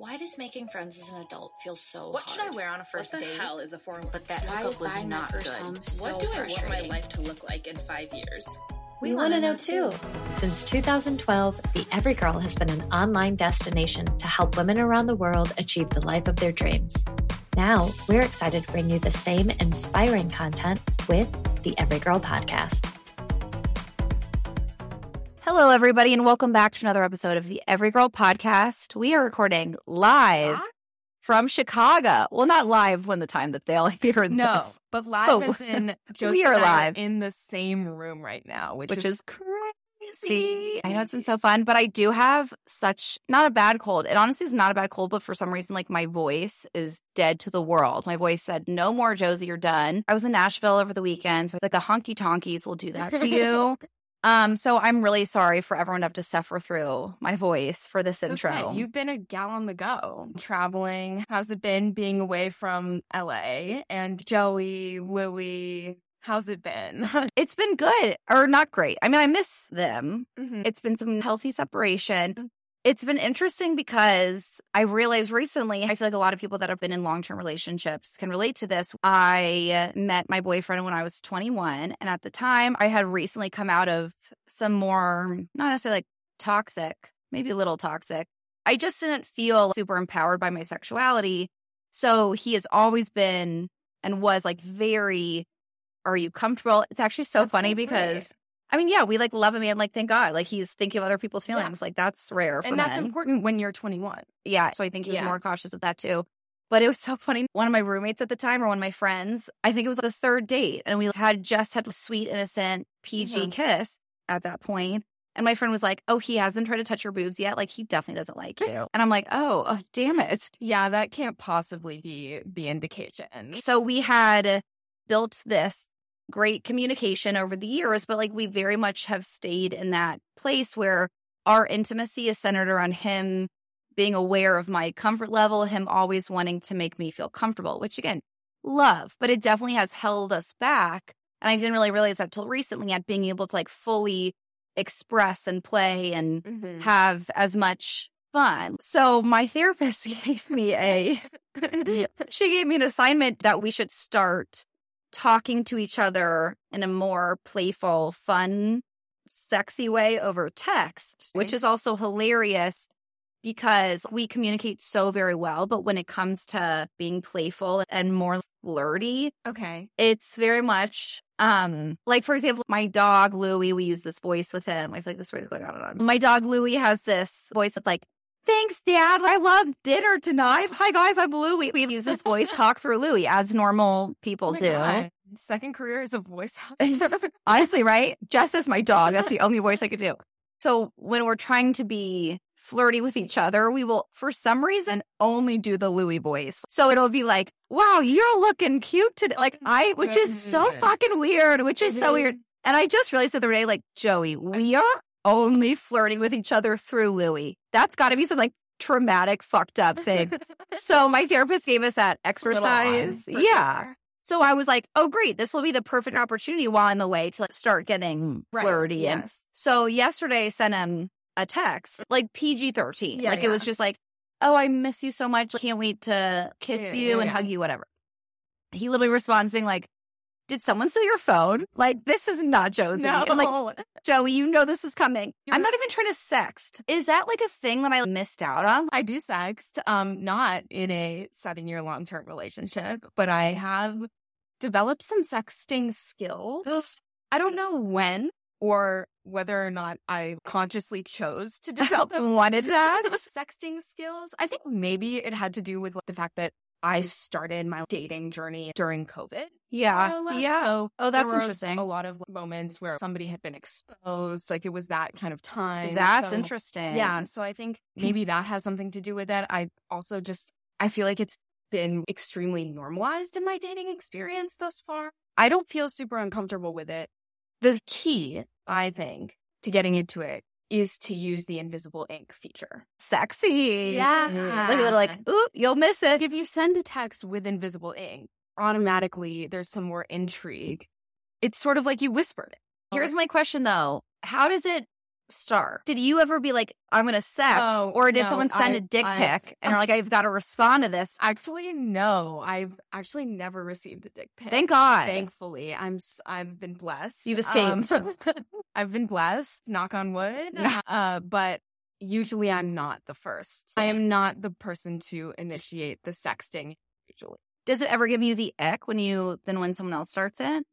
Why does making friends as an adult feel so What hard? should I wear on a first What the date? hell is a foreign? But that Why hookup is was buying my not first good. home So what do I want my life to look like in five years? We, want to know too. Since 2012, the Every Girl has been an online destination to help women around the world achieve the life of their dreams. Now, we're excited to bring you the same inspiring content with the Every Girl podcast. Hello, everybody, and welcome back to another episode of the Every Girl podcast. We are recording live from Chicago. Well, not live when the time that they'll hear this, No, but live Oh, as in we are live. in the same room right now, which, which is, is crazy. I know it's been so fun, but I do have such not a bad cold. It honestly is not a bad cold, but for some reason, like my voice is dead to the world. My voice said, "No more, Josie, you're done." I was in Nashville over the weekend, so like a honky tonkies will do that to you. Um, so I'm really sorry for everyone to have to suffer through my voice for this It's intro. okay. You've been a gal on the go, traveling. How's it been being away from LA? And Joey, Louie, how's it been? it's been good or not great. I mean, I miss them. Mhm. It's been some healthy separation. It's been interesting because I realized recently, I feel like a lot of people that have been in long term relationships can relate to this. I met my boyfriend when I was 21. And at the time, I had recently come out of some more, not necessarily like toxic, maybe a little toxic. I just didn't feel super empowered by my sexuality. So he has always been and was like very, are you comfortable? It's actually so That's funny so because. I mean, yeah, we like love a man, like thank God, like he's thinking of other people's Yeah. feelings. Like that's rare for and that's men. important when you're 21. Yeah, so I think he was Yeah. more cautious of that too. But it was so funny. One of my roommates at the time, or one of my friends, I think it was the third date, and we had just had a sweet, innocent PG Mhm. kiss at that point. And my friend was like, "Oh, he hasn't tried to touch your boobs yet. Like he definitely doesn't like you." And I'm like, "Oh, oh damn it!" Yeah, that can't possibly be the indication. So we had built this great communication over the years, but like we very much have stayed in that place where our intimacy is centered around him being aware of my comfort level, him always wanting to make me feel comfortable, which again, love, but it definitely has held us back. And I didn't really realize that till recently at being able to like fully express and play and Mhm. have as much fun. So my therapist gave me a she gave me an assignment that we should start talking to each other in a more playful, fun, sexy way over text, which is also hilarious because we communicate so very well, but when it comes to being playful and more flirty, Okay. it's very much um like for example my dog louie we use this voice with him. I feel like this story is going on and on. My dog louie has this voice that's like thanks dad. I love dinner tonight. Hi guys i'm louie. We use this voice talk through louie as normal people Oh do. God. Second career is a voice honestly right? Just as my dog. That's the only voice i could do. So when we're trying to be flirty with each other we will for some reason only do the louie voice. So it'll be like wow you're looking cute today. Like oh i which is so fucking weird which is so weird. And i just realized the other day like joey we are only flirting with each other through louie that's got to be some like traumatic fucked up thing so my therapist gave us that exercise yeah sure. so I was like, oh, great. This will be the perfect opportunity while I'm away to like, start getting Right, flirty. And Yes. so yesterday I sent him a text, like PG 13. Yeah, like it was just like, oh, I miss you so much. Can't wait to kiss Yeah, you yeah, and yeah. hug you, whatever. He literally responds being like, did someone steal your phone? Like, this is not Josie. No. And like, Joey, you know this is coming. You're- I'm not even trying to sext. Is that like a thing that I missed out on? I do sext, um, not in a seven year long term relationship, but I have developed some sexting skills. I don't know when or whether or not I consciously chose to develop them. Wanted that? sexting skills. I think maybe it had to do with the fact that I started my dating journey during COVID. Yeah. more or less. Yeah. So Oh, that's interesting. A lot of moments where somebody had been exposed, like it was that kind of time. That's So- interesting. Yeah. So I think maybe that has something to do with it. I also just, I feel like it's been extremely normalized in my dating experience thus far. I don't feel super uncomfortable with it. The key, I think, to getting into it is to use the invisible ink feature. Sexy. Yeah. Like a little like, ooh, you'll miss it. If you send a text with invisible ink, automatically there's some more intrigue. It's sort of like you whispered it. Here's my question though. How does it start? Did you ever be like, I'm gonna sex? Oh, or did no, someone send I- a dick I- pic and you're like, I've got to respond to this? Actually, no. I've actually never received a dick pic. Thank God. Thankfully, I'm s- I've been blessed. You've escaped. Um, I've been blessed. Knock on wood. uh, but usually, I'm not the first. I am not the person to initiate the sexting. Usually, Does it ever give you the ick when you then when someone else starts it?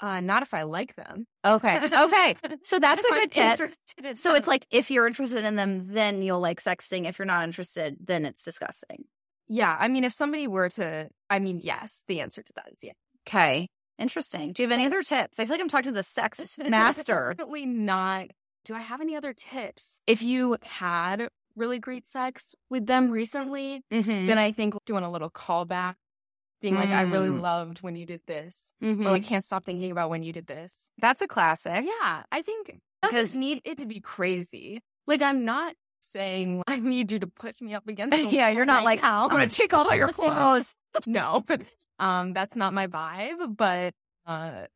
Uh, not if I like them. Okay. Okay. So that's a good tip. in So them. it's like if you're interested in them, then you'll like sexting. If you're not interested, then it's disgusting. yeah. I mean, if somebody were to, I mean, yes. The answer to that is yes. Okay. Interesting. Do you have any other tips? I feel like I'm talking to the sex master. Definitely not. Do I have any other tips? If you had really great sex with them recently, mm-hmm. then I think doing a little callback, being like, I really Mm. loved when you did this. Mhm. Or I can't stop thinking about when you did this. That's a classic. Yeah, I think Because- need it to be crazy. Like I'm not saying I need you to push me up against. the Yeah, you're not right like, now. I'm gonna take all your clothes. no, but um, that's not my vibe. But uh,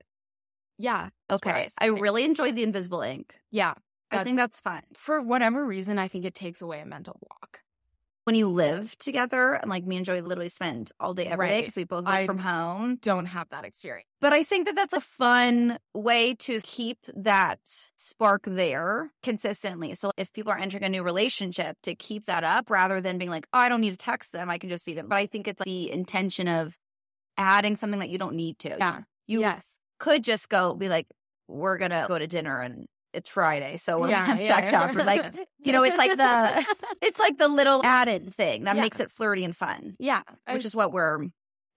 yeah. Okay. sit. I really enjoyed the invisible ink. yeah. I think that's fun. for whatever reason, I think it takes away a mental block. When you live together, and like me and Joey literally spend all day every day Right. because we both work I- from home. Don't have that experience. But I think that that's a fun way to keep that spark there consistently. So if people are entering a new relationship, to keep that up rather than being like, oh, I don't need to text them, I can just see them. But I think it's like the intention of adding something that you don't need to. Yeah. You yes. could just go be like, we're going to go to dinner and it's Friday. So we're Yeah, to have yeah. sex after. Like, you know, it's like the, it's like the little added thing that Yeah. makes it flirty and fun, yeah, which is what we're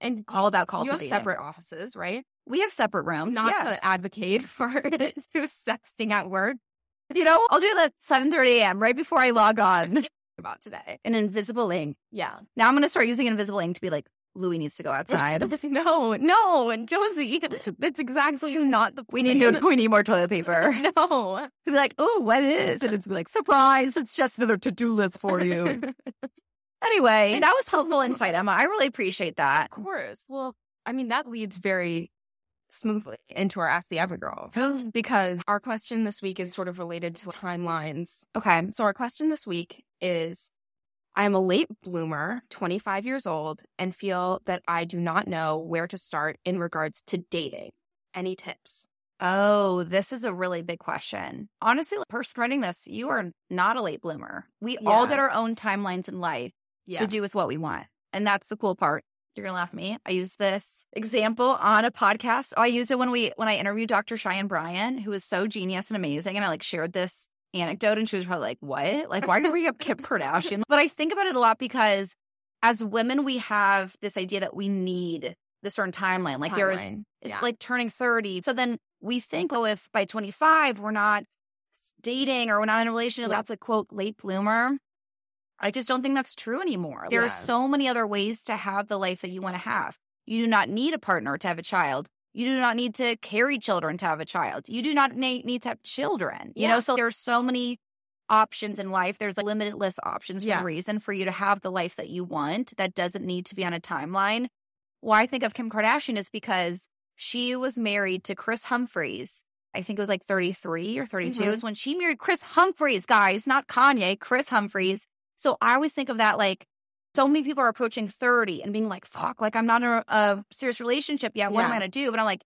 and all about you have cultivating. separate offices, right? We have separate rooms. Not yes. to advocate for sexting at work You know, I'll do it at 7.30 a.m. right before I log on. about today. An invisible ink. Yeah. Now I'm going to start using invisible ink to be like, Louie needs to go outside. no, no, and Josie, that's exactly not the. we need new, we need more toilet paper. no. Be like, oh, what is? And it's like, surprise, it's just another to-do list for you. anyway, that was helpful insight, Emma. I really appreciate that. Of course. Well, I mean, that leads very smoothly into our Ask the Every Girl because our question this week is sort of related to timelines. Okay. So, our question this week is I am a late bloomer, 25 years old, and feel that I do not know where to start in regards to dating. Any tips? Oh, this is a really big question. Honestly, the person writing this, you are not a late bloomer. We all get our own timelines in life. to do with what we want. And that's the cool part. You're gonna laugh at me. I use this example on a podcast. Oh, I used it when we when I interviewed Dr. Cheyenne Bryant, who is so genius and amazing. And I like shared this anecdote and she was probably like, What? Like, why are you bringing up Kim Kardashian? But I think about it a lot because as women, we have this idea that we need the certain timeline. Like there's it's Yeah. like turning 30. So then we think, oh, if by 25 we're not dating or we're not in a relationship, Yeah. that's a quote late bloomer. I just don't think that's true anymore. There are so many other ways to have the life that you want to have. You do not need a partner to have a child. You do not need to carry children to have a child. You do not need to have children. You Yeah. know, so there's so many options in life. There's like limitless options for Yeah. a reason for you to have the life that you want that doesn't need to be on a timeline. Why I think of Kim Kardashian is because she was married to Kris Humphries. I think it was like 33 or 32 Mhm. is when she married Kris Humphries, guys, not Kanye, Kris Humphries. So I always think of that like so many people are approaching 30 and being like, fuck, like I'm not in a, a serious relationship yet. What am I going to do? But I'm like,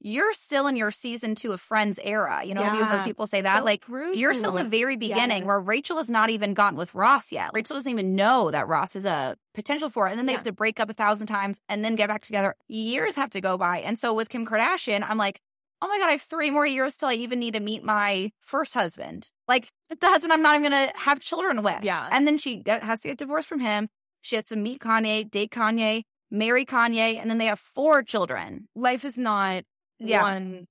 you're still in your season two of Friends era. You know, have you heard people say that? So like, true. you're still in the very beginning Yeah. where Rachel has not even gotten with Ross yet. Rachel doesn't even know that Ross is a potential for it. And then they Yeah. have to break up a thousand times and then get back together. Years have to go by. And so with Kim Kardashian, I'm like, oh my God, I have three more years till I even need to meet my first husband. Like the husband I'm not even going to have children with. Yeah. And then she has to get divorced from him. She has to meet Kanye, date Kanye, marry Kanye, and then they have four children. Life is not Yeah. one.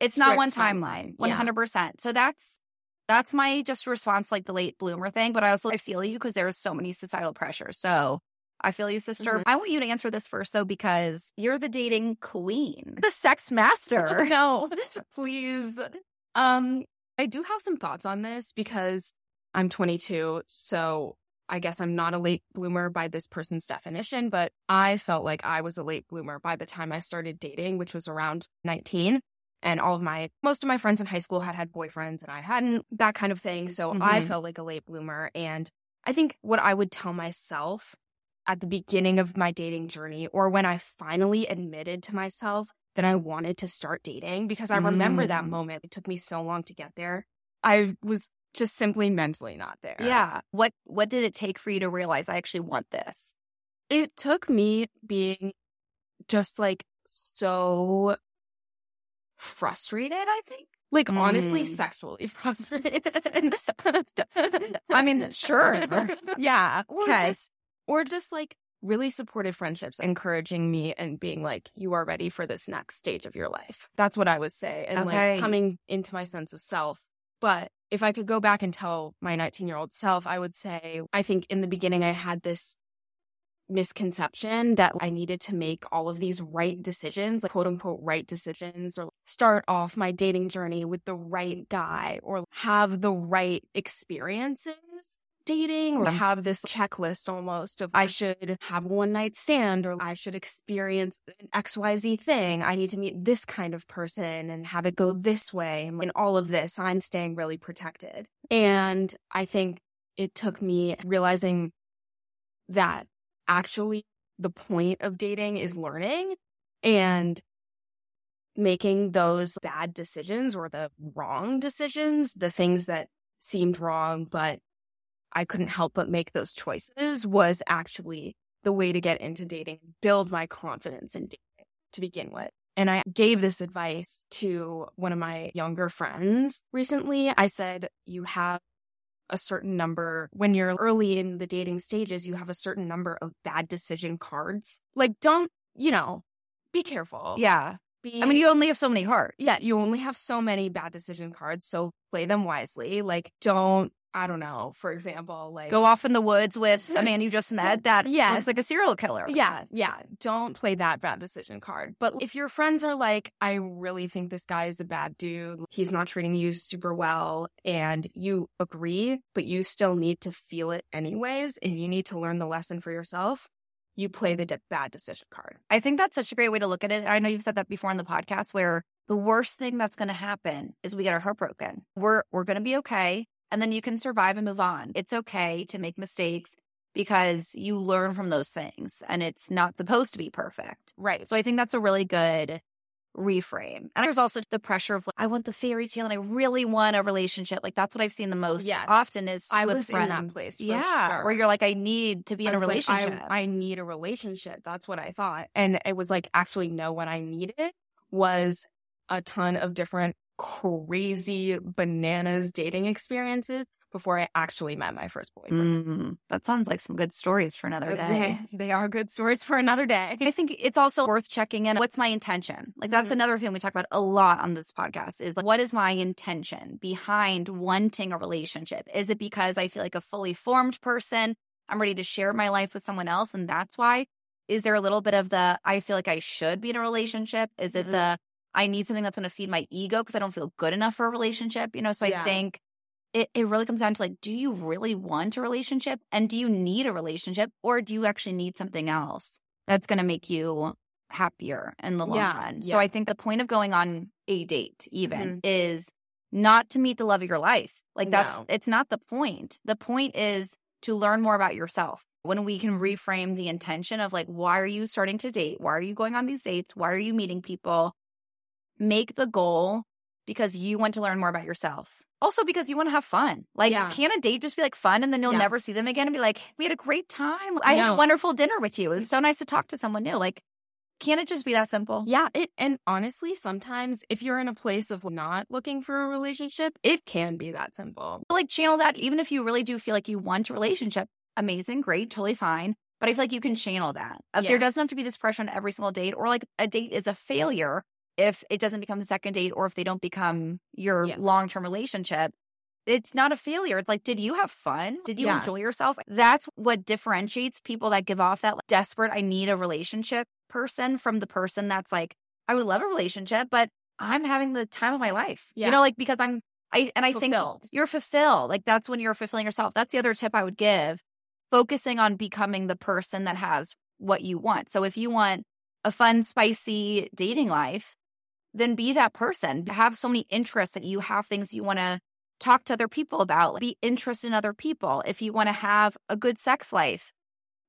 It's not one timeline, one hundred percent. So that's that's my just response, like the late bloomer thing. But I also I feel you because there's so many societal pressure. So I feel you, sister. Mhm. I want you to answer this first though, because you're the dating queen, the sex master. no, please. Um, I do have some thoughts on this because I'm 22, so I guess I'm not a late bloomer by this person's definition, but I felt like I was a late bloomer by the time I started dating, which was around 19. And all of my, most of my friends in high school had had boyfriends and I hadn't, that kind of thing. So I Mhm. felt like a late bloomer. And I think what I would tell myself at the beginning of my dating journey, or when I finally admitted to myself that I wanted to start dating, because I remember that Mm. moment. It took me so long to get there. I was just simply mentally not there. Yeah. What what did it take for you to realize I actually want this? It took me being just like so frustrated, I think. Like honestly, Mm. sexually frustrated. I mean, sure. yeah. Or just, or just like really supportive friendships encouraging me and being like, you are ready for this next stage of your life. That's what I would say. And Okay. like coming into my sense of self. But if I could go back and tell my 19 year old self, I would say, I think in the beginning, I had this misconception that I needed to make all of these right decisions, like quote unquote right decisions, or start off my dating journey with the right guy, or have the right experiences dating, or have this checklist almost of I should have one night stand, or I should experience an XYZ thing. I need to meet this kind of person and have it go this way. And in all of this, I'm staying really protected. And I think it took me realizing that actually the point of dating is learning and making those bad decisions or the wrong decisions, the things that seemed wrong, but I couldn't help but make those choices was actually the way to get into dating, build my confidence in dating to begin with. And I gave this advice to one of my younger friends recently. I said, You have a certain number when you're early in the dating stages, you have a certain number of bad decision cards. Like, don't, you know, be careful. Yeah. Be, I mean, you only have so many hearts. yeah, you only have so many bad decision cards, so play them wisely. Like, don't, I don't know, for example, like Go off in the woods with a man you just met that Yes. looks like a serial killer. Yeah, yeah. Don't play that bad decision card. But if your friends are like, I really think this guy is a bad dude, he's not treating you super well, and you agree, but you still need to feel it anyways, and you need to learn the lesson for yourself, you play the de- bad decision card. I think that's such a great way to look at it. I know you've said that before on the podcast where the worst thing that's going to happen is we get our heart broken. We're we're going to be okay and then you can survive and move on. It's okay to make mistakes because you learn from those things and it's not supposed to be perfect. Right. So I think that's a really good reframe. And there's also the pressure of like, I want the fairy tale and I really want a relationship. Like that's what I've seen the most Yes. often is I with was in that place. For yeah, sure. where you're like, I need to be in a was like, I- relationship. I, need a relationship. That's what I thought. And it was like, actually, no, what I needed was a ton of different crazy bananas dating experiences before I actually met my first boyfriend. Mm, that sounds like some good stories for another day. They, they are good stories for another day. I think it's also worth checking in. What's my intention? Like that's Mhm. another thing we talk about a lot on this podcast is like, what is my intention behind wanting a relationship? Is it because I feel like a fully formed person? I'm ready to share my life with someone else. And that's why. Is there a little bit of the, I feel like I should be in a relationship? Is it Mhm. the, I need something that's going to feed my ego because I don't feel good enough for a relationship? You know, so I Yeah. think it, it really comes down to like, do you really want a relationship? And do you need a relationship? Or do you actually need something else that's going to make you happier in the long Yeah, run? yeah. So I think the point of going on a date, even, Mhm. is not to meet the love of your life. Like that's, No. it's not the point. The point is to learn more about yourself. When we can reframe the intention of like, why are you starting to date? Why are you going on these dates? Why are you meeting people? Make the goal because you want to learn more about yourself. Also because you want to have fun. Like, Yeah. can a date just be like fun and then you'll Yeah. never see them again and be like, we had a great time. I had a wonderful dinner with you. It was so nice to talk to someone new. Like, can it just be that simple? Yeah, it and honestly, sometimes if you're in a place of not looking for a relationship, it can be that simple. Like, channel that even if you really do feel like you want a relationship. Amazing, great, totally fine. but I feel like you can channel that. Yeah. There doesn't have to be this pressure on every single date, or like a date is a failure if it doesn't become a second date or if they don't become your Yeah. long term relationship. It's not a failure. It's like, did you have fun? Did you Yeah. enjoy yourself? That's what differentiates people that give off that like, desperate, I need a relationship person from the person that's like, I would love a relationship, but I'm having the time of my life. Yeah. You know, like because I'm, I, and I Fulfilled. think you're fulfilled. Like that's when you're fulfilling yourself. That's the other tip I would give focusing on becoming the person that has what you want. So if you want a fun, spicy dating life, then be that person. Have so many interests that you have things you want to talk to other people about. Be interested in other people. If you want to have a good sex life,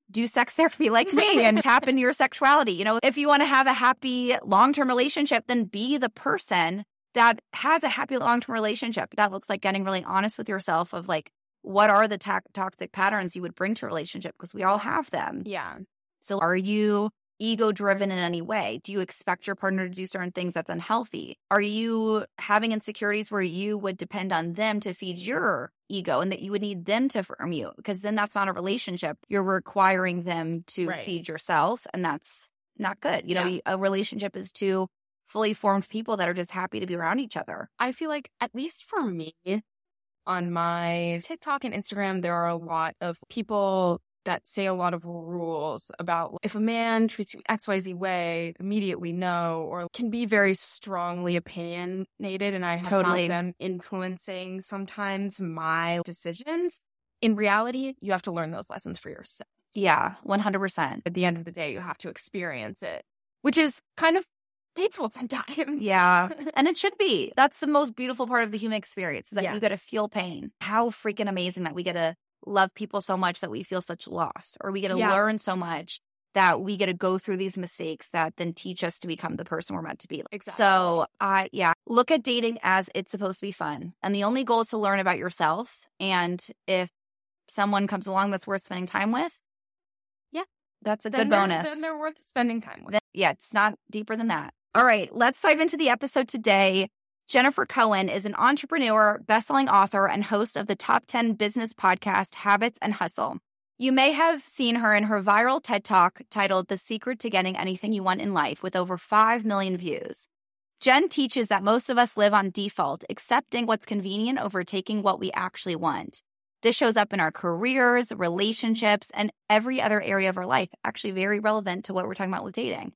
do sex therapy like me and tap into your sexuality. You know, if you want to have a happy long term relationship, then be the person that has a happy long term relationship. That looks like getting really honest with yourself of like, what are the ta- toxic patterns you would bring to a relationship? Because we all have them. Yeah. So are you ego driven in any way? Do you expect your partner to do certain things that's unhealthy? Are you having insecurities where you would depend on them to feed your ego and that you would need them to affirm you? Because then that's not a relationship. You're requiring them to Right. feed yourself and that's not good. You know, Yeah. a relationship is two fully formed people that are just happy to be around each other. I feel like, at least for me, on my TikTok and Instagram, there are a lot of people that say a lot of rules about if a man treats you XYZ way, immediately no, or can be very strongly opinionated. And I have Totally. found them influencing sometimes my decisions. In reality, you have to learn those lessons for yourself. Yeah, 100%. At the end of the day, you have to experience it, which is kind of painful sometimes. Yeah. And it should be. That's the most beautiful part of the human experience is that Yeah. you get to feel pain. How freaking amazing that we get to love people so much that we feel such loss or we get to Yeah. learn so much that we get to go through these mistakes that then teach us to become the person we're meant to be. Exactly. So, I yeah, look at dating as it's supposed to be fun. And the only goal is to learn about yourself and if someone comes along that's worth spending time with, Yeah. That's a Then good bonus. Then they're worth spending time with. Then- yeah, it's not deeper than that. All right, let's dive into the episode today. Jennifer Cohen is an entrepreneur, best-selling author, and host of the top 10 business podcast Habits and Hustle. You may have seen her in her viral TED Talk titled The Secret to Getting Anything You Want in Life with over 5 million views. Jen teaches that most of us live on default, accepting what's convenient over taking what we actually want. This shows up in our careers, relationships, and every other area of our life, actually very relevant to what we're talking about with dating.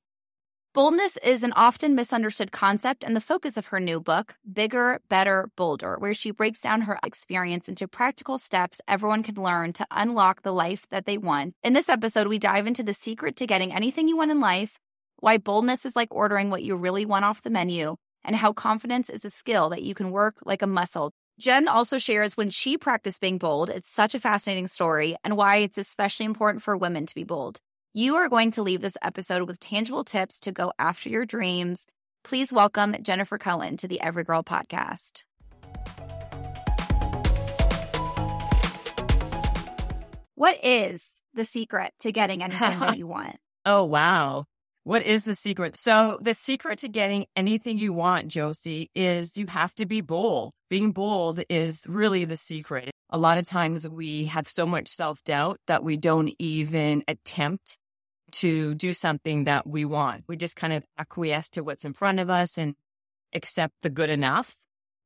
Boldness is an often misunderstood concept and the focus of her new book, Bigger, Better, Bolder, where she breaks down her experience into practical steps everyone can learn to unlock the life that they want. In this episode, we dive into the secret to getting anything you want in life, why boldness is like ordering what you really want off the menu, and how confidence is a skill that you can work like a muscle. Jen also shares when she practiced being bold. It's such a fascinating story and why it's especially important for women to be bold. You are going to leave this episode with tangible tips to go after your dreams. Please welcome Jennifer Cohen to the Every Girl podcast. What is the secret to getting anything that you want? Oh, wow. What is the secret? So, the secret to getting anything you want, Josie, is you have to be bold. Being bold is really the secret. A lot of times we have so much self doubt that we don't even attempt to do something that we want. We just kind of acquiesce to what's in front of us and accept the good enough.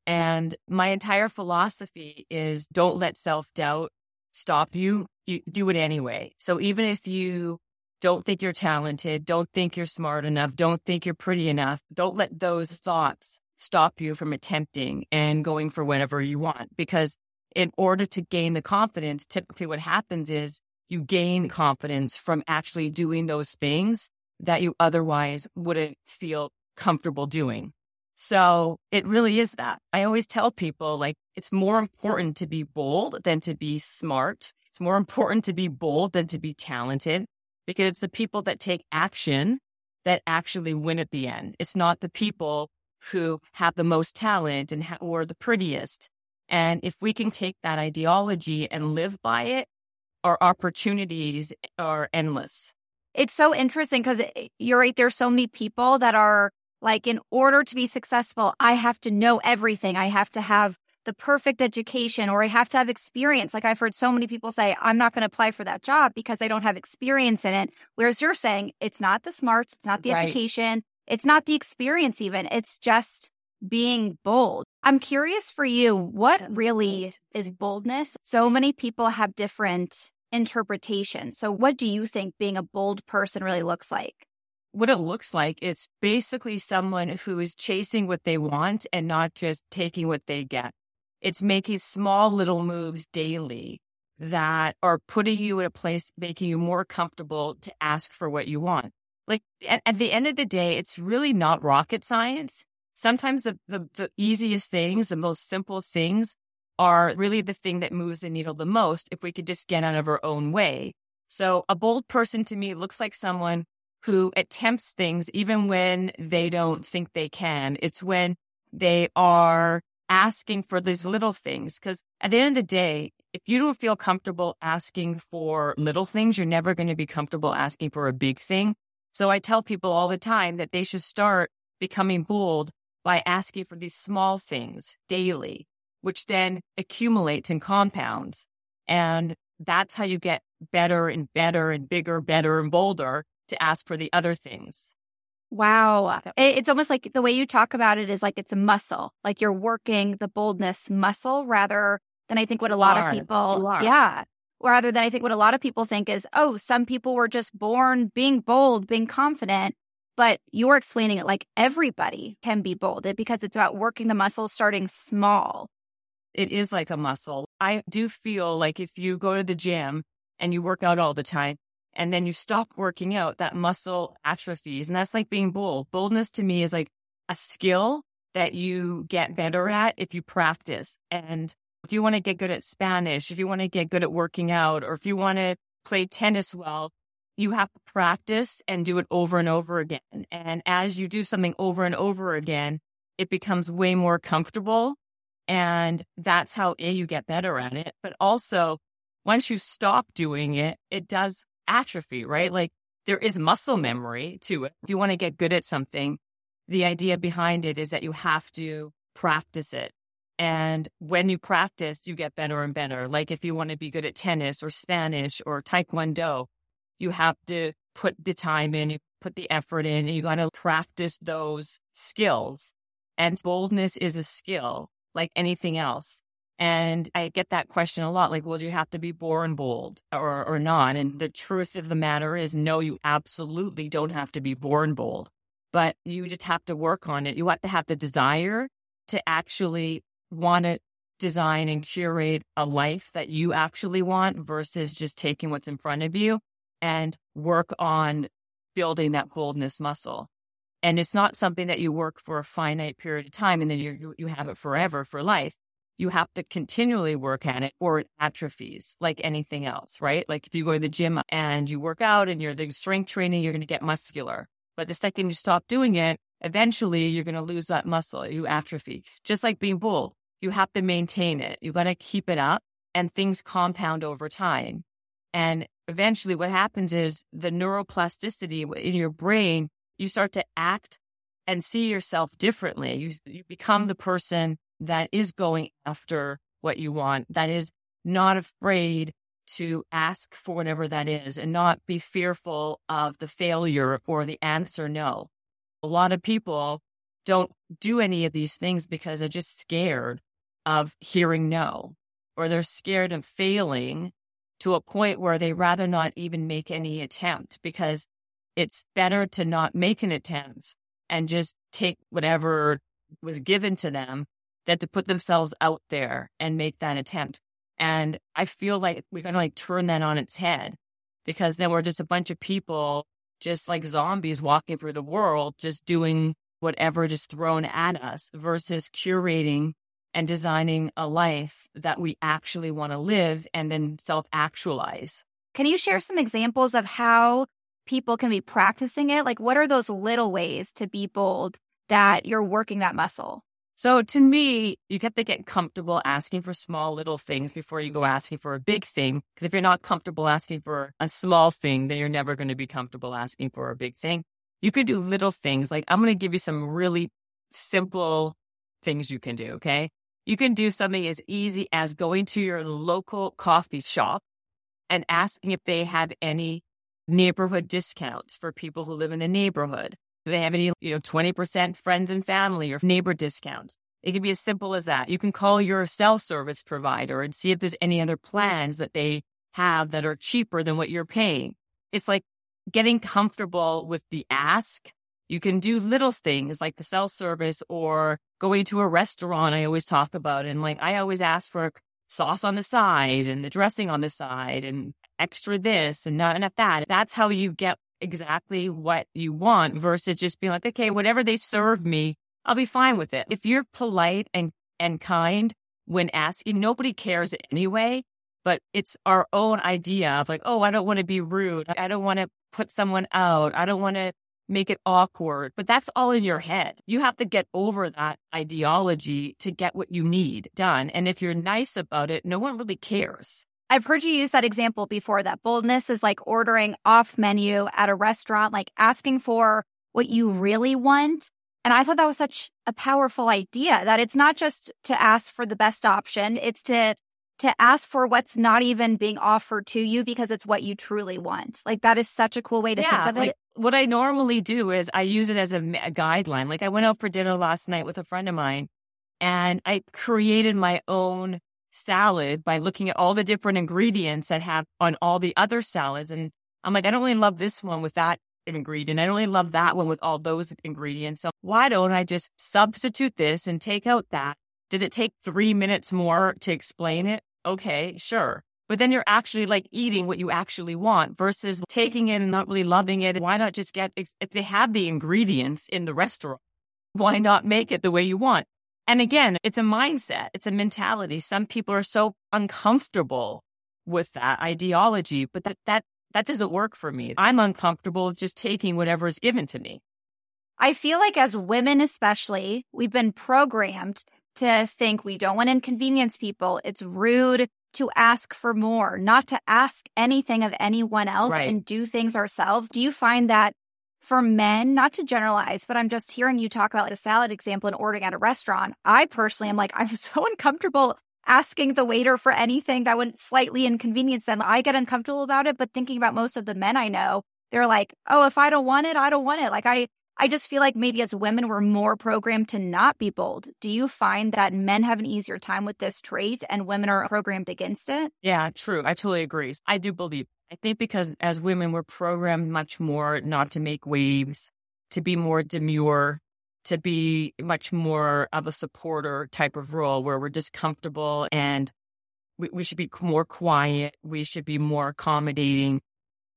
And my entire philosophy is don't let self doubt stop you. You do it anyway. So even if you don't think you're talented, don't think you're smart enough, don't think you're pretty enough, don't let those thoughts stop you from attempting and going for whatever you want. Because in order to gain the confidence, typically what happens is you gain confidence from actually doing those things that you otherwise wouldn't feel comfortable doing. So it really is that. I always tell people like it's more important to be bold than to be smart. It's more important to be bold than to be talented because it's the people that take action that actually win at the end. It's not the people who have the most talent and ha- or the prettiest. And if we can take that ideology and live by it, our opportunities are endless. It's so interesting because eh, you're right. There's so many people that are like, in order to be successful, I have to know everything. I have to have the perfect education or I have to have experience. Like I've heard so many people say, I'm not going to apply for that job because I don't have experience in it. Whereas you're saying it's not the smarts, it's not the Right. education, it's not the experience even. It's just being bold. I'm curious for you, what really is boldness? So many people have different interpretations. So what do you think being a bold person really looks like? what it looks like is basically someone who is chasing what they want and not just taking what they get. It's making small little moves daily that are putting you in a place, making you more comfortable to ask for what you want. Like at, at the end of the day, it's really not rocket science. Sometimes the, the, the easiest things, the most simplest things are really the thing that moves the needle the most if we could just get out of our own way. So a bold person to me looks like someone who attempts things even when they don't think they can. It's when they are asking for these little things. Because at the end of the day, if you don't feel comfortable asking for little things, you're never going to be comfortable asking for a big thing. So I tell people all the time that they should start becoming bold by asking for these small things daily, which then accumulates and compounds. And that's how you get better and better and bigger, better and bolder to ask for the other things. Wow. It's almost like the way you talk about it is like it's a muscle, like you're working the boldness muscle rather than I think what a lot of people, yeah, rather than I think what a lot of people think is, oh, some people were just born being bold, being confident. But you're explaining it like everybody can be bolded because it's about working the muscle starting small. It is like a muscle. I do feel like if you go to the gym and you work out all the time and then you stop working out, that muscle atrophies. And that's like being bold. Boldness to me is like a skill that you get better at if you practice. And if you want to get good at Spanish, if you want to get good at working out, or if you want to play tennis well, you have to practice and do it over and over again. And as you do something over and over again, it becomes way more comfortable. And that's how A, you get better at it. But also, once you stop doing it, it does atrophy, right? Like there is muscle memory to it. If you want to get good at something, the idea behind it is that you have to practice it. And when you practice, you get better and better. Like if you want to be good at tennis or Spanish or Taekwondo, you have to put the time in, you put the effort in, and you got to practice those skills. And boldness is a skill like anything else. And I get that question a lot like, well, do you have to be born bold or, or not? And the truth of the matter is, no, you absolutely don't have to be born bold, but you just have to work on it. You have to have the desire to actually want to design and curate a life that you actually want versus just taking what's in front of you and work on building that boldness muscle. And it's not something that you work for a finite period of time and then you, you, have it forever for life. You have to continually work at it or it atrophies like anything else, right? Like if you go to the gym and you work out and you're doing strength training, you're going to get muscular. But the second you stop doing it, eventually you're going to lose that muscle. You atrophy. Just like being bold, you have to maintain it. You got to keep it up and things compound over time. And eventually what happens is the neuroplasticity in your brain, you start to act and see yourself differently. You, you become the person that is going after what you want, that is not afraid to ask for whatever that is and not be fearful of the failure or the answer no. A lot of people don't do any of these things because they're just scared of hearing no, or they're scared of failing to a point where they rather not even make any attempt because it's better to not make an attempt and just take whatever was given to them than to put themselves out there and make that attempt. And I feel like we're going to like turn that on its head because then we're just a bunch of people just like zombies walking through the world, just doing whatever just thrown at us versus curating and designing a life that we actually want to live and then self actualize. Can you share some examples of how people can be practicing it? Like, what are those little ways to be bold that you're working that muscle? So to me, you have to get comfortable asking for small little things before you go asking for a big thing. Because if you're not comfortable asking for a small thing, then you're never going to be comfortable asking for a big thing. You could do little things. Like I'm going to give you some really simple things you can do. Okay. You can do something as easy as going to your local coffee shop and asking if they have any neighborhood discounts for people who live in a neighborhood. Do they have any, you know, 20% friends and family or neighbor discounts? It can be as simple as that. You can call your cell service provider and see if there's any other plans that they have that are cheaper than what you're paying. It's like getting comfortable with the ask. You can do little things like the cell service or going to a restaurant. I always talk about and like I always ask for sauce on the side and the dressing on the side and extra this and not enough that. That's how you get exactly what you want versus just being like, okay, whatever they serve me, I'll be fine with it. If you're polite and, and kind when asking, nobody cares anyway, but it's our own idea of like, oh, I don't want to be rude. I don't want to put someone out. I don't want to make it awkward. But that's all in your head. You have to get over that ideology to get what you need done. And if you're nice about it, no one really cares. I've heard you use that example before that boldness is like ordering off menu at a restaurant, like asking for what you really want. And I thought that was such a powerful idea that it's not just to ask for the best option, it's to to ask for what's not even being offered to you because it's what you truly want. Like that is such a cool way to yeah, think of like, it. What I normally do is I use it as a, a guideline. Like I went out for dinner last night with a friend of mine and I created my own salad by looking at all the different ingredients that have on all the other salads. And I'm like, I don't really love this one with that ingredient. I don't really love that one with all those ingredients. So why don't I just substitute this and take out that? Does it take three minutes more to explain it? okay, sure. But then you're actually like eating what you actually want versus taking it and not really loving it. Why not just get, if they have the ingredients in the restaurant, why not make it the way you want? And again, it's a mindset, it's a mentality. Some people are so uncomfortable with that ideology, but that, that, that doesn't work for me. I'm uncomfortable just taking whatever is given to me. I feel like as women, especially, we've been programmed to think we don't want to inconvenience people. It's rude to ask for more, not to ask anything of anyone else right. and do things ourselves. Do you find that for men, not to generalize, but I'm just hearing you talk about like a salad example and ordering at a restaurant. I personally am like, I'm so uncomfortable asking the waiter for anything that would slightly inconvenience them. I get uncomfortable about it, but thinking about most of the men I know, they're like, oh, if I don't want it, I don't want it. Like I, I just feel like maybe as women, we're more programmed to not be bold. Do you find that men have an easier time with this trait and women are programmed against it? Yeah, true. I totally agree. I do believe. I think because as women, we're programmed much more not to make waves, to be more demure, to be much more of a supporter type of role where we're just comfortable and we, we should be more quiet. We should be more accommodating.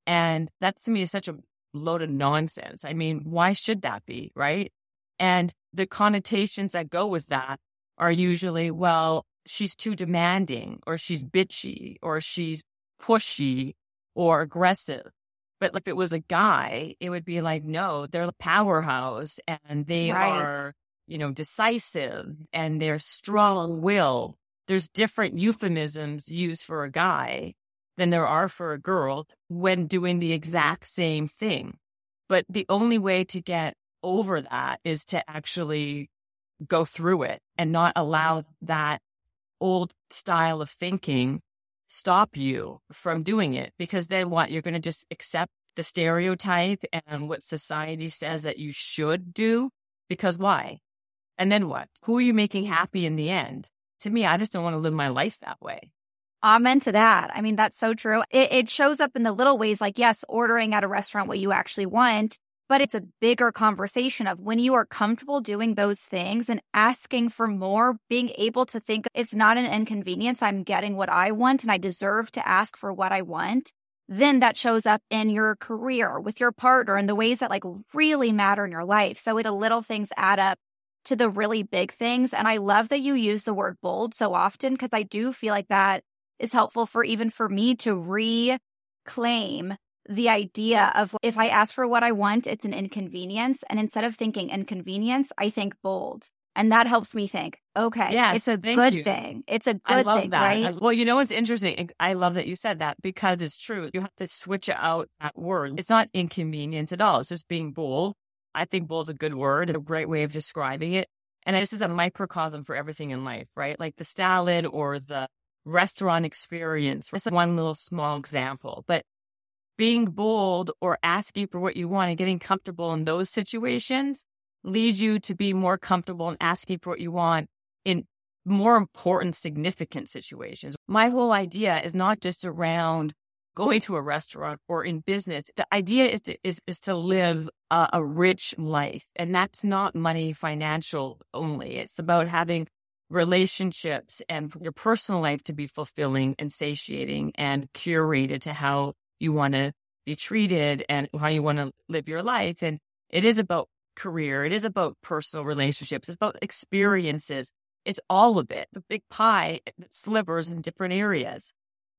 And that to me such a load of nonsense. I mean, why should that be? Right. And the connotations that go with that are usually, well, she's too demanding or she's bitchy or she's pushy or aggressive. But if it was a guy, it would be like, no, they're a powerhouse and they right. are, you know, decisive and they're strong will. There's different euphemisms used for a guy than there are for a girl when doing the exact same thing. But the only way to get over that is to actually go through it and not allow that old style of thinking stop you from doing it. Because then what? You're going to just accept the stereotype and what society says that you should do. Because why? And then what? Who are you making happy in the end? To me, I just don't want to live my life that way. Amen to that. I mean, that's so true. It, it, shows up in the little ways, like, yes, ordering at a restaurant what you actually want, but it's a bigger conversation of when you are comfortable doing those things and asking for more, being able to think it's not an inconvenience. I'm getting what I want and I deserve to ask for what I want. Then that shows up in your career with your partner and the ways that like really matter in your life. So the little things add up to the really big things. And I love that you use the word bold so often because I do feel like that is helpful for even for me to reclaim the idea of if I ask for what I want, it's an inconvenience. And instead of thinking inconvenience, I think bold. And that helps me think, okay, yeah, it's a good you. thing. It's a good I love thing, that. right? Well, you know what's interesting? I love that you said that because it's true. You have to switch out that word. It's not inconvenience at all. It's just being bold. I think bold is a good word, a great way of describing it. And this is a microcosm for everything in life, right? Like the salad or the restaurant experience. This is one little small example, but being bold or asking for what you want and getting comfortable in those situations leads you to be more comfortable in asking for what you want in more important, significant situations. My whole idea is not just around going to a restaurant or in business. The idea is to, is, is to live a, a rich life. And that's not money financial only. It's about having relationships and your personal life to be fulfilling and satiating and curated to how you want to be treated and how you want to live your life. And it is about career. It is about personal relationships. It's about experiences. It's all of it. The big pie slivers in different areas.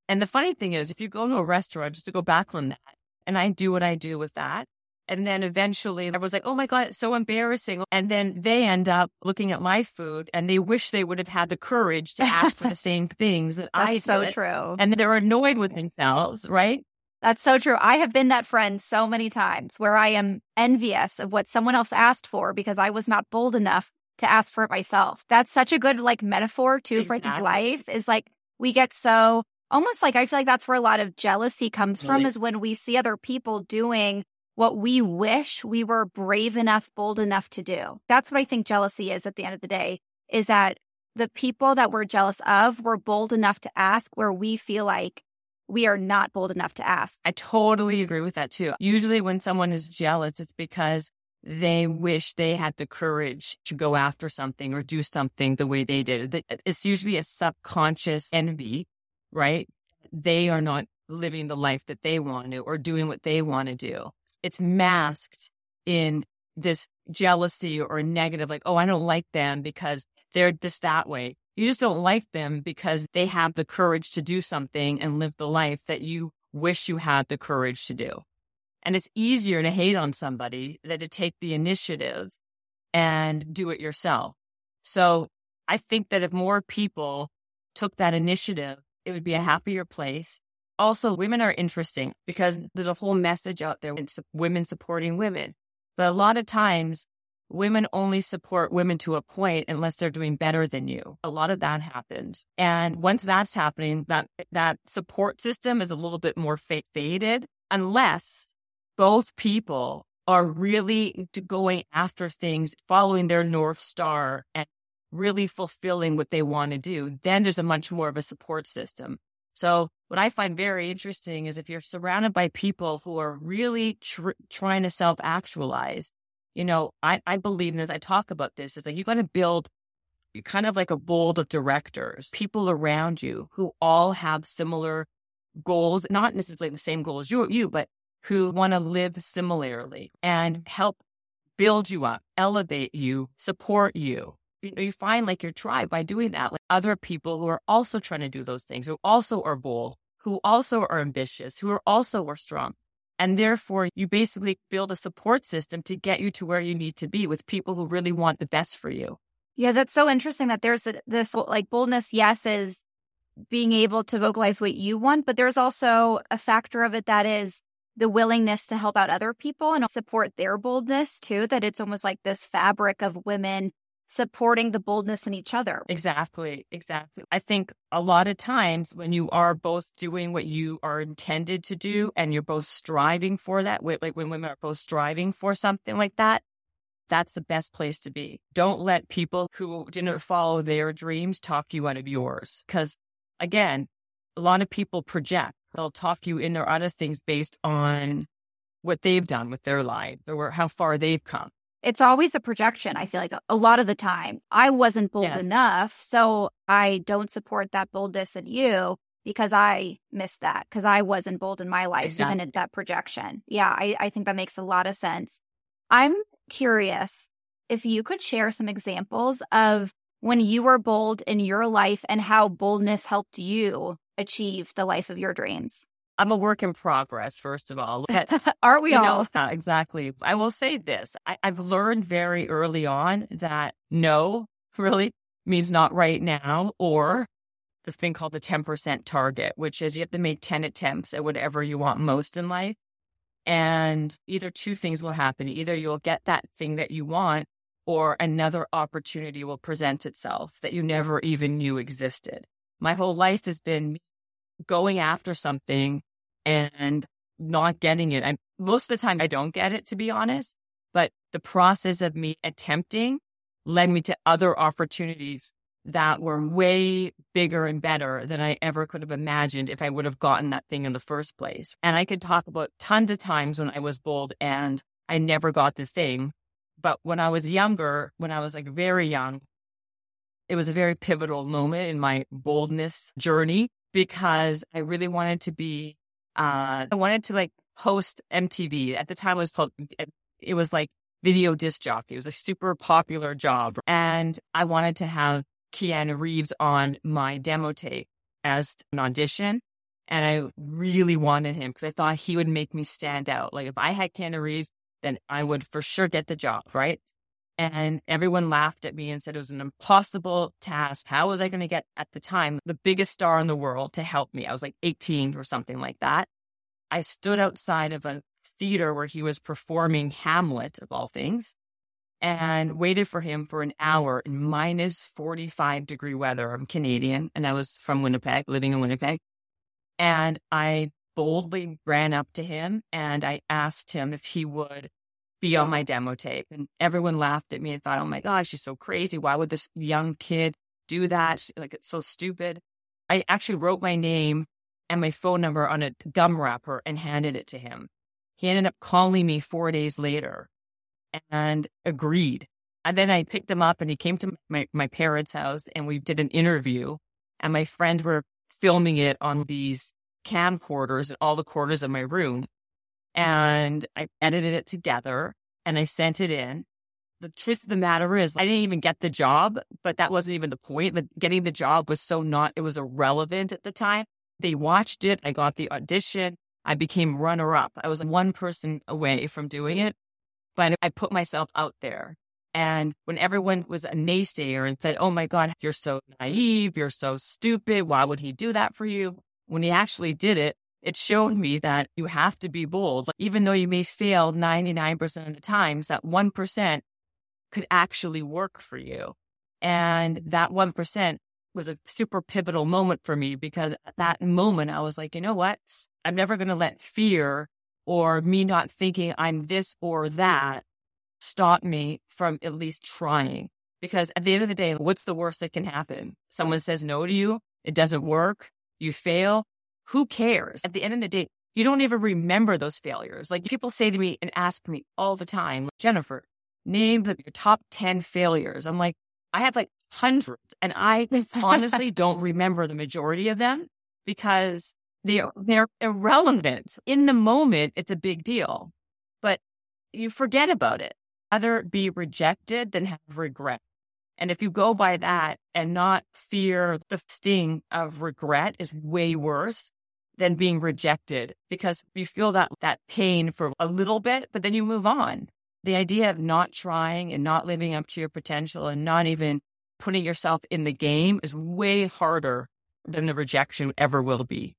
And the funny thing is, if you go to a restaurant, just to go back on that, and I do what I do with that, and then eventually I was like, oh my God, it's so embarrassing. And then they end up looking at my food and they wish they would have had the courage to ask for the same things that That's I so did. true. And they're annoyed with themselves, right? That's so true. I have been that friend so many times where I am envious of what someone else asked for because I was not bold enough to ask for it myself. That's such a good like metaphor too for I think life is like we get so almost like I feel like that's where a lot of jealousy comes from is when we see other people doing what we wish we were brave enough, bold enough to do. That's what I think jealousy is at the end of the day is that the people that we're jealous of were bold enough to ask where we feel like we are not bold enough to ask. I totally agree with that too. Usually when someone is jealous, it's because they wish they had the courage to go after something or do something the way they did. It- It's usually a subconscious envy, right? They are not living the life that they want to or doing what they want to do. It's masked in this jealousy or negative, like, oh, I don't like them because they're just that way. You just don't like them because they have the courage to do something and live the life that you wish you had the courage to do. And it's easier to hate on somebody than to take the initiative and do it yourself. So I think that if more people took that initiative, it would be a happier place. Also, women are interesting because there's a whole message out there with women supporting women. But a lot of times, women only support women to a point unless they're doing better than you. A lot of that happens. And once that's happening, that that support system is a little bit more fa- faded unless both people are really going after things, following their North Star and really fulfilling what they want to do. Then there's a much more of a support system. So what I find very interesting is if you're surrounded by people who are really tr- trying to self actualize, you know, I, I believe, and as I talk about this, is that you got to build kind of like a board of directors, people around you who all have similar goals, not necessarily the same goals you, you but who want to live similarly and help build you up, elevate you, support you. You know, you find like your tribe by doing that, like other people who are also trying to do those things, who also are bold, who also are ambitious, who are also are strong. And therefore, you basically build a support system to get you to where you need to be with people who really want the best for you. Yeah, that's so interesting that there's this like boldness, yes, is being able to vocalize what you want, but there's also a factor of it that is the willingness to help out other people and support their boldness too. That it's almost like this fabric of women supporting the boldness in each other. Exactly, exactly. I think a lot of times when you are both doing what you are intended to do mm-hmm. and you're both striving for that, like when women are both striving for something like that, that's the best place to be. Don't let people who didn't follow their dreams talk you out of yours. Because again, a lot of people project. They'll talk you into other things based on what they've done with their life or how far they've come. It's always a projection, I feel like a lot of the time. I wasn't bold Yes. enough, so I don't support that boldness in you because I missed that because I wasn't bold in my life, even Exactly. at that projection. Yeah, I, I think that makes a lot of sense. I'm curious if you could share some examples of when you were bold in your life and how boldness helped you achieve the life of your dreams. I'm a work in progress, first of all. Aren't we you all? know, exactly. I will say this. I, I've learned very early on that no really means not right now or the thing called the 10% target, which is you have to make 10 attempts at whatever you want most in life. And either two things will happen. Either you'll get that thing that you want or another opportunity will present itself that you never even knew existed. My whole life has been going after something and not getting it. I most of the time I don't get it to be honest, but the process of me attempting led me to other opportunities that were way bigger and better than I ever could have imagined if I would have gotten that thing in the first place. And I could talk about tons of times when I was bold and I never got the thing. But when I was younger, when I was like very young, it was a very pivotal moment in my boldness journey because I really wanted to be, uh, I wanted to like host MTV. At the time, it was called, it was like video disc jockey. It was a super popular job. And I wanted to have Keanu Reeves on my demo tape as an audition. And I really wanted him because I thought he would make me stand out. Like if I had Keanu Reeves, then I would for sure get the job, right? And everyone laughed at me and said it was an impossible task. How was I going to get at the time the biggest star in the world to help me? I was like 18 or something like that. I stood outside of a theater where he was performing Hamlet, of all things, and waited for him for an hour in minus 45 degree weather. I'm Canadian and I was from Winnipeg, living in Winnipeg. And I boldly ran up to him and I asked him if he would be on my demo tape. And everyone laughed at me and thought, oh my gosh, she's so crazy. Why would this young kid do that? Like, it's so stupid. I actually wrote my name and my phone number on a gum wrapper and handed it to him. He ended up calling me four days later and agreed. And then I picked him up and he came to my, my parents' house and we did an interview. And my friends were filming it on these camcorders in all the corners of my room. And I edited it together and I sent it in. The truth of the matter is, I didn't even get the job, but that wasn't even the point. Getting the job was so not, it was irrelevant at the time. They watched it. I got the audition. I became runner up. I was one person away from doing it, but I put myself out there. And when everyone was a naysayer and said, Oh my God, you're so naive. You're so stupid. Why would he do that for you? When he actually did it, it showed me that you have to be bold. Even though you may fail 99% of the times, that 1% could actually work for you. And that 1% was a super pivotal moment for me because at that moment I was like, you know what? I'm never going to let fear or me not thinking I'm this or that stop me from at least trying. Because at the end of the day, what's the worst that can happen? Someone says no to you, it doesn't work, you fail. Who cares? At the end of the day, you don't even remember those failures. Like people say to me and ask me all the time, Jennifer, name your top 10 failures. I'm like, I have like hundreds and I honestly don't remember the majority of them because they're, they're irrelevant. In the moment, it's a big deal, but you forget about it. Rather be rejected than have regret. And if you go by that and not fear the sting of regret is way worse than being rejected because you feel that, that pain for a little bit, but then you move on. The idea of not trying and not living up to your potential and not even putting yourself in the game is way harder than the rejection ever will be.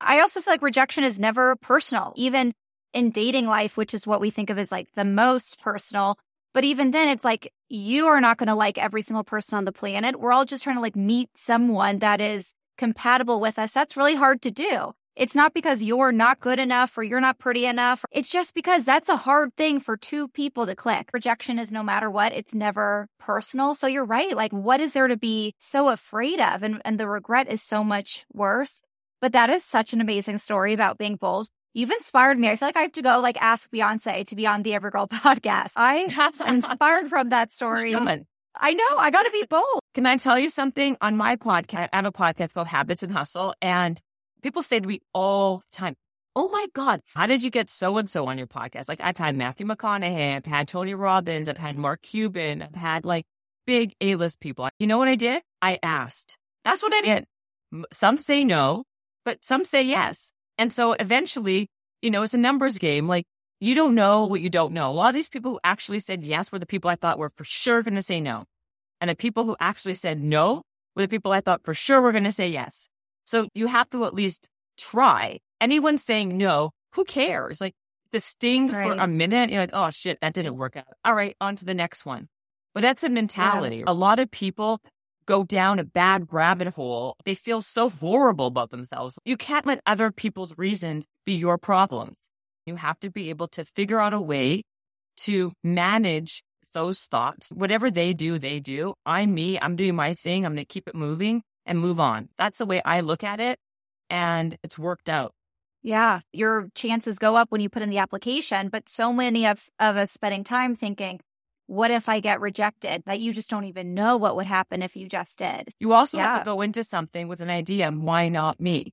I also feel like rejection is never personal, even in dating life, which is what we think of as like the most personal. But even then, it's like you are not going to like every single person on the planet. We're all just trying to like meet someone that is compatible with us. That's really hard to do. It's not because you're not good enough or you're not pretty enough. It's just because that's a hard thing for two people to click. Rejection is no matter what, it's never personal. So you're right. Like, what is there to be so afraid of? And, and the regret is so much worse. But that is such an amazing story about being bold. You've inspired me. I feel like I have to go like ask Beyonce to be on the Everygirl podcast. I am inspired from that story. I know. I got to be bold. Can I tell you something on my podcast? I have a podcast called Habits and Hustle, and people say to me all the time, Oh my God, how did you get so and so on your podcast? Like I've had Matthew McConaughey, I've had Tony Robbins, I've had Mark Cuban, I've had like big A list people. You know what I did? I asked. That's what I did. Some say no, but some say yes. And so eventually, you know, it's a numbers game. Like you don't know what you don't know. A lot of these people who actually said yes were the people I thought were for sure going to say no. And the people who actually said no were the people I thought for sure were going to say yes. So you have to at least try. Anyone saying no, who cares? Like the sting right. for a minute, you're like, oh shit, that didn't work out. All right, on to the next one. But that's a mentality. Yeah. A lot of people go down a bad rabbit hole. They feel so horrible about themselves. You can't let other people's reasons be your problems. You have to be able to figure out a way to manage those thoughts. Whatever they do, they do. I'm me. I'm doing my thing. I'm going to keep it moving and move on. That's the way I look at it. And it's worked out. Yeah. Your chances go up when you put in the application. But so many of, of us spending time thinking, what if I get rejected? That you just don't even know what would happen if you just did. You also yeah. have to go into something with an idea. Why not me?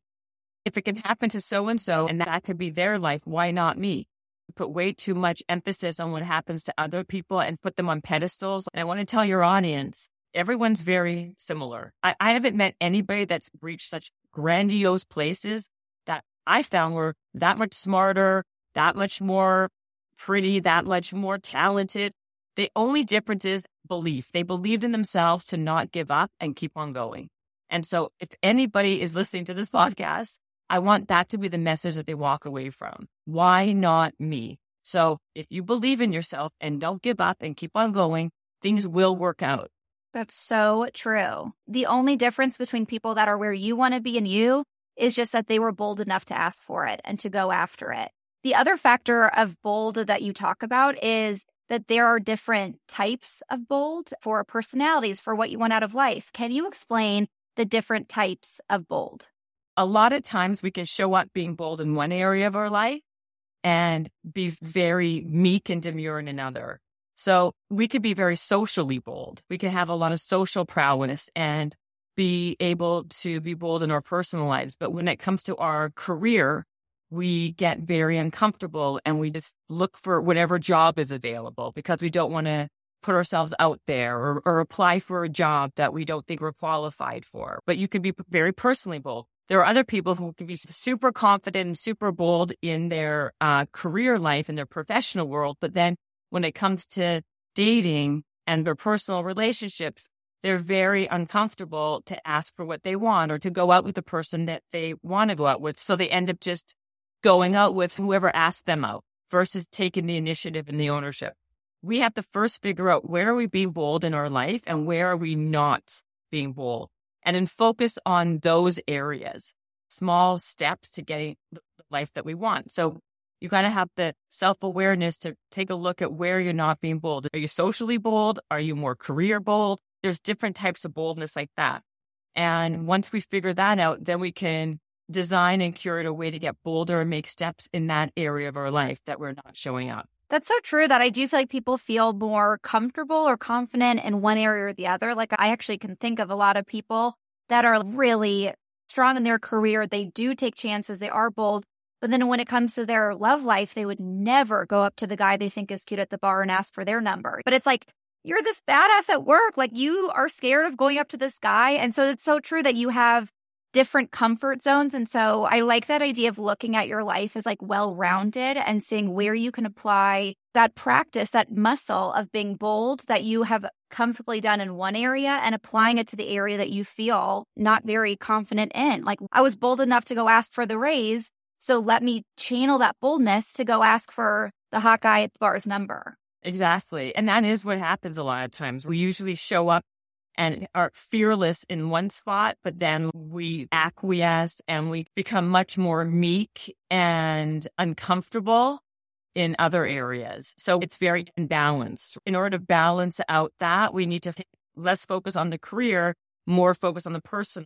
If it can happen to so and so and that could be their life, why not me? put way too much emphasis on what happens to other people and put them on pedestals. And I want to tell your audience, everyone's very similar. I, I haven't met anybody that's reached such grandiose places that I found were that much smarter, that much more pretty, that much more talented. The only difference is belief. They believed in themselves to not give up and keep on going. And so if anybody is listening to this podcast I want that to be the message that they walk away from. Why not me? So if you believe in yourself and don't give up and keep on going, things will work out. That's so true. The only difference between people that are where you want to be and you is just that they were bold enough to ask for it and to go after it. The other factor of bold that you talk about is that there are different types of bold for personalities for what you want out of life. Can you explain the different types of bold? A lot of times we can show up being bold in one area of our life and be very meek and demure in another. So we could be very socially bold. We can have a lot of social prowess and be able to be bold in our personal lives. But when it comes to our career, we get very uncomfortable and we just look for whatever job is available because we don't want to put ourselves out there or, or apply for a job that we don't think we're qualified for. But you can be very personally bold. There are other people who can be super confident and super bold in their uh, career life and their professional world. But then when it comes to dating and their personal relationships, they're very uncomfortable to ask for what they want or to go out with the person that they want to go out with. So they end up just going out with whoever asked them out versus taking the initiative and the ownership. We have to first figure out where are we being bold in our life and where are we not being bold and then focus on those areas, small steps to getting the life that we want. So you kind of have the self awareness to take a look at where you're not being bold. Are you socially bold? Are you more career bold? There's different types of boldness like that. And once we figure that out, then we can design and curate a way to get bolder and make steps in that area of our life that we're not showing up. That's so true that I do feel like people feel more comfortable or confident in one area or the other. Like I actually can think of a lot of people that are really strong in their career. They do take chances. They are bold. But then when it comes to their love life, they would never go up to the guy they think is cute at the bar and ask for their number. But it's like, you're this badass at work. Like you are scared of going up to this guy. And so it's so true that you have different comfort zones. And so I like that idea of looking at your life as like well rounded and seeing where you can apply that practice, that muscle of being bold that you have comfortably done in one area and applying it to the area that you feel not very confident in. Like I was bold enough to go ask for the raise. So let me channel that boldness to go ask for the hot guy at the bar's number. Exactly. And that is what happens a lot of times. We usually show up and are fearless in one spot, but then we acquiesce and we become much more meek and uncomfortable in other areas. So it's very imbalanced. In order to balance out that, we need to less focus on the career, more focus on the person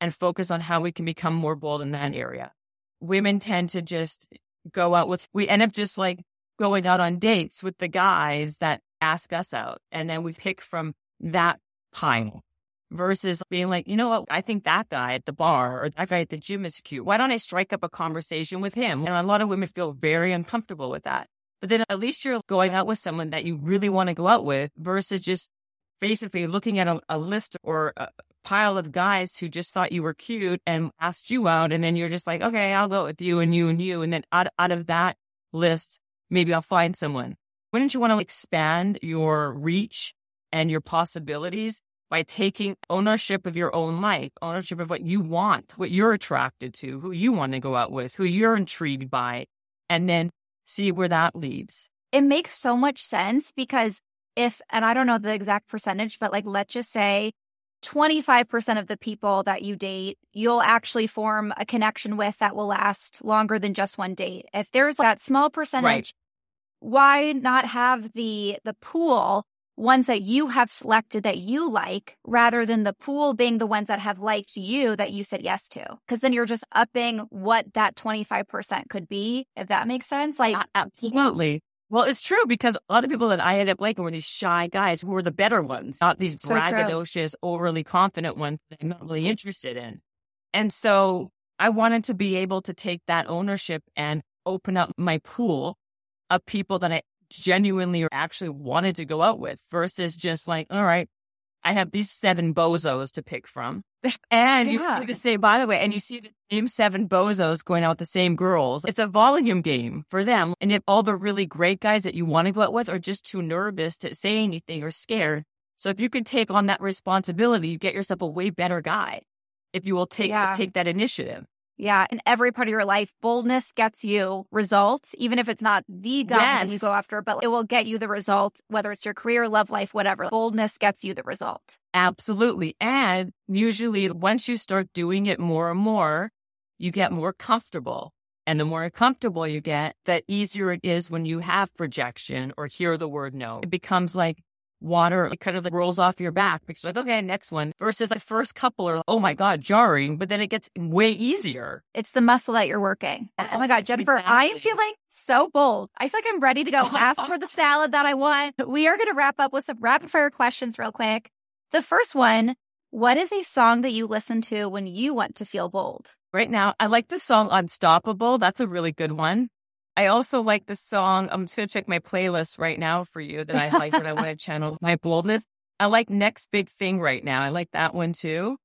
and focus on how we can become more bold in that area. Women tend to just go out with, we end up just like going out on dates with the guys that ask us out. And then we pick from that pile versus being like, you know what, I think that guy at the bar or that guy at the gym is cute. Why don't I strike up a conversation with him? And a lot of women feel very uncomfortable with that. But then at least you're going out with someone that you really want to go out with versus just basically looking at a, a list or a pile of guys who just thought you were cute and asked you out. And then you're just like, okay, I'll go with you and you and you. And then out, out of that list, maybe I'll find someone. Wouldn't you want to expand your reach and your possibilities by taking ownership of your own life, ownership of what you want, what you're attracted to, who you want to go out with, who you're intrigued by, and then see where that leads. It makes so much sense because if, and I don't know the exact percentage, but like, let's just say 25% of the people that you date, you'll actually form a connection with that will last longer than just one date. If there's that small percentage, Right. why not have the the pool ones that you have selected that you like rather than the pool being the ones that have liked you that you said yes to? Because then you're just upping what that 25% could be, if that makes sense. Like, Absolutely. Well, it's true because a lot of people that I ended up liking were these shy guys who were the better ones, not these So true. braggadocious, overly confident ones that I'm not really interested in. And so I wanted to be able to take that ownership and open up my pool of people that I genuinely or actually wanted to go out with versus just like, all right, I have these seven bozos to pick from. And you Yeah. see the same, by the way, and you see the same seven bozos going out with the same girls. It's a volume game for them. And if all the really great guys that you want to go out with are just too nervous to say anything or scared. So if you can take on that responsibility, you get yourself a way better guy. If you will take Yeah. take that initiative. Yeah, in every part of your life, boldness gets you results, even if it's not the guy that you go after, but it will get you the result, whether it's your career, love life, whatever. Boldness gets you the result. Absolutely. And usually, once you start doing it more and more, you get more comfortable. And the more comfortable you get, the easier it is when you have projection or hear the word no. It becomes like water, it kind of like rolls off your back because, like, okay, next one. Versus the first couple are, oh my God, jarring, but then it gets way easier. It's the muscle that you're working. And, oh my God, Jennifer, I am feeling so bold. I feel like I'm ready to go ask for the salad that I want. We are going to wrap up with some rapid fire questions real quick. The first one What is a song that you listen to when you want to feel bold? Right now, I like the song Unstoppable. That's a really good one. I also like the song. I'm just going to check my playlist right now for you that I like when I want to channel my boldness. I like Next Big Thing right now. I like that one too.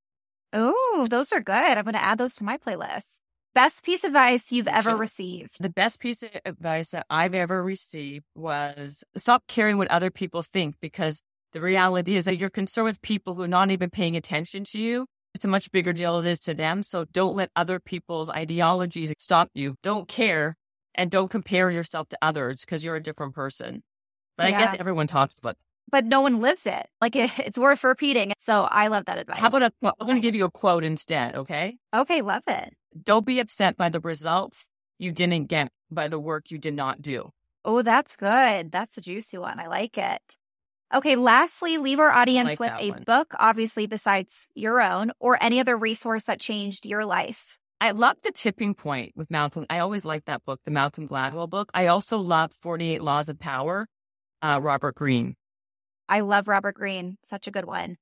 Oh, those are good. I'm going to add those to my playlist. Best piece of advice you've ever received. The best piece of advice that I've ever received was stop caring what other people think because the reality is that you're concerned with people who are not even paying attention to you. It's a much bigger deal it is to them. So don't let other people's ideologies stop you. Don't care and don't compare yourself to others because you're a different person. But I guess everyone talks about But no one lives it. Like it, it's worth repeating. So I love that advice. How about a, I'm going to give you a quote instead, okay? Okay, love it. Don't be upset by the results you didn't get by the work you did not do. Oh, that's good. That's a juicy one. I like it. Okay, lastly, leave our audience like with a one. book, obviously, besides your own, or any other resource that changed your life. I love The Tipping Point with Malcolm. I always like that book, the Malcolm Gladwell book. I also love 48 Laws of Power, uh, Robert Greene. I love Robert Greene. Such a good one.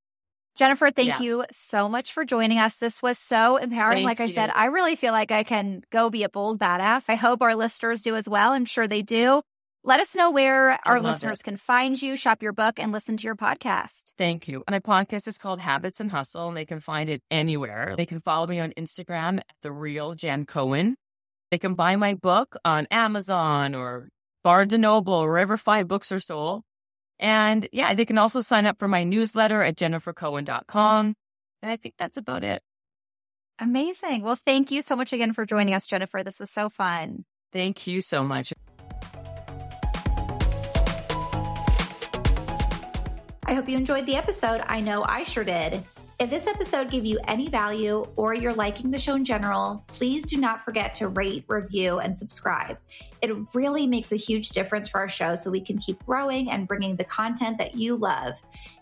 Jennifer, thank Yeah. you so much for joining us. This was so empowering. Thank like I said. I really feel like I can go be a bold badass. I hope our listeners do as well. I'm sure they do. Let us know where our listeners it. can find you, shop your book, and listen to your podcast. Thank you. My podcast is called Habits and Hustle, and they can find it anywhere. They can follow me on Instagram at the real Jen Cohen. They can buy my book on Amazon or Barnes and Noble, or wherever fine books are sold. And yeah, they can also sign up for my newsletter at jennifercohen.com. And I think that's about it. Amazing. Well, thank you so much again for joining us, Jennifer. This was so fun. Thank you so much. I hope you enjoyed the episode. I know I sure did. If this episode gave you any value or you're liking the show in general, please do not forget to rate, review, and subscribe. It really makes a huge difference for our show so we can keep growing and bringing the content that you love.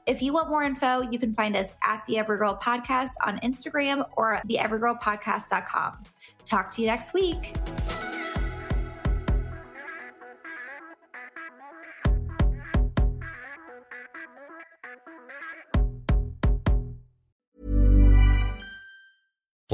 If you want more info, you can find us at the Everygirl Podcast on Instagram or theeverygirlpodcast.com. Talk to you next week.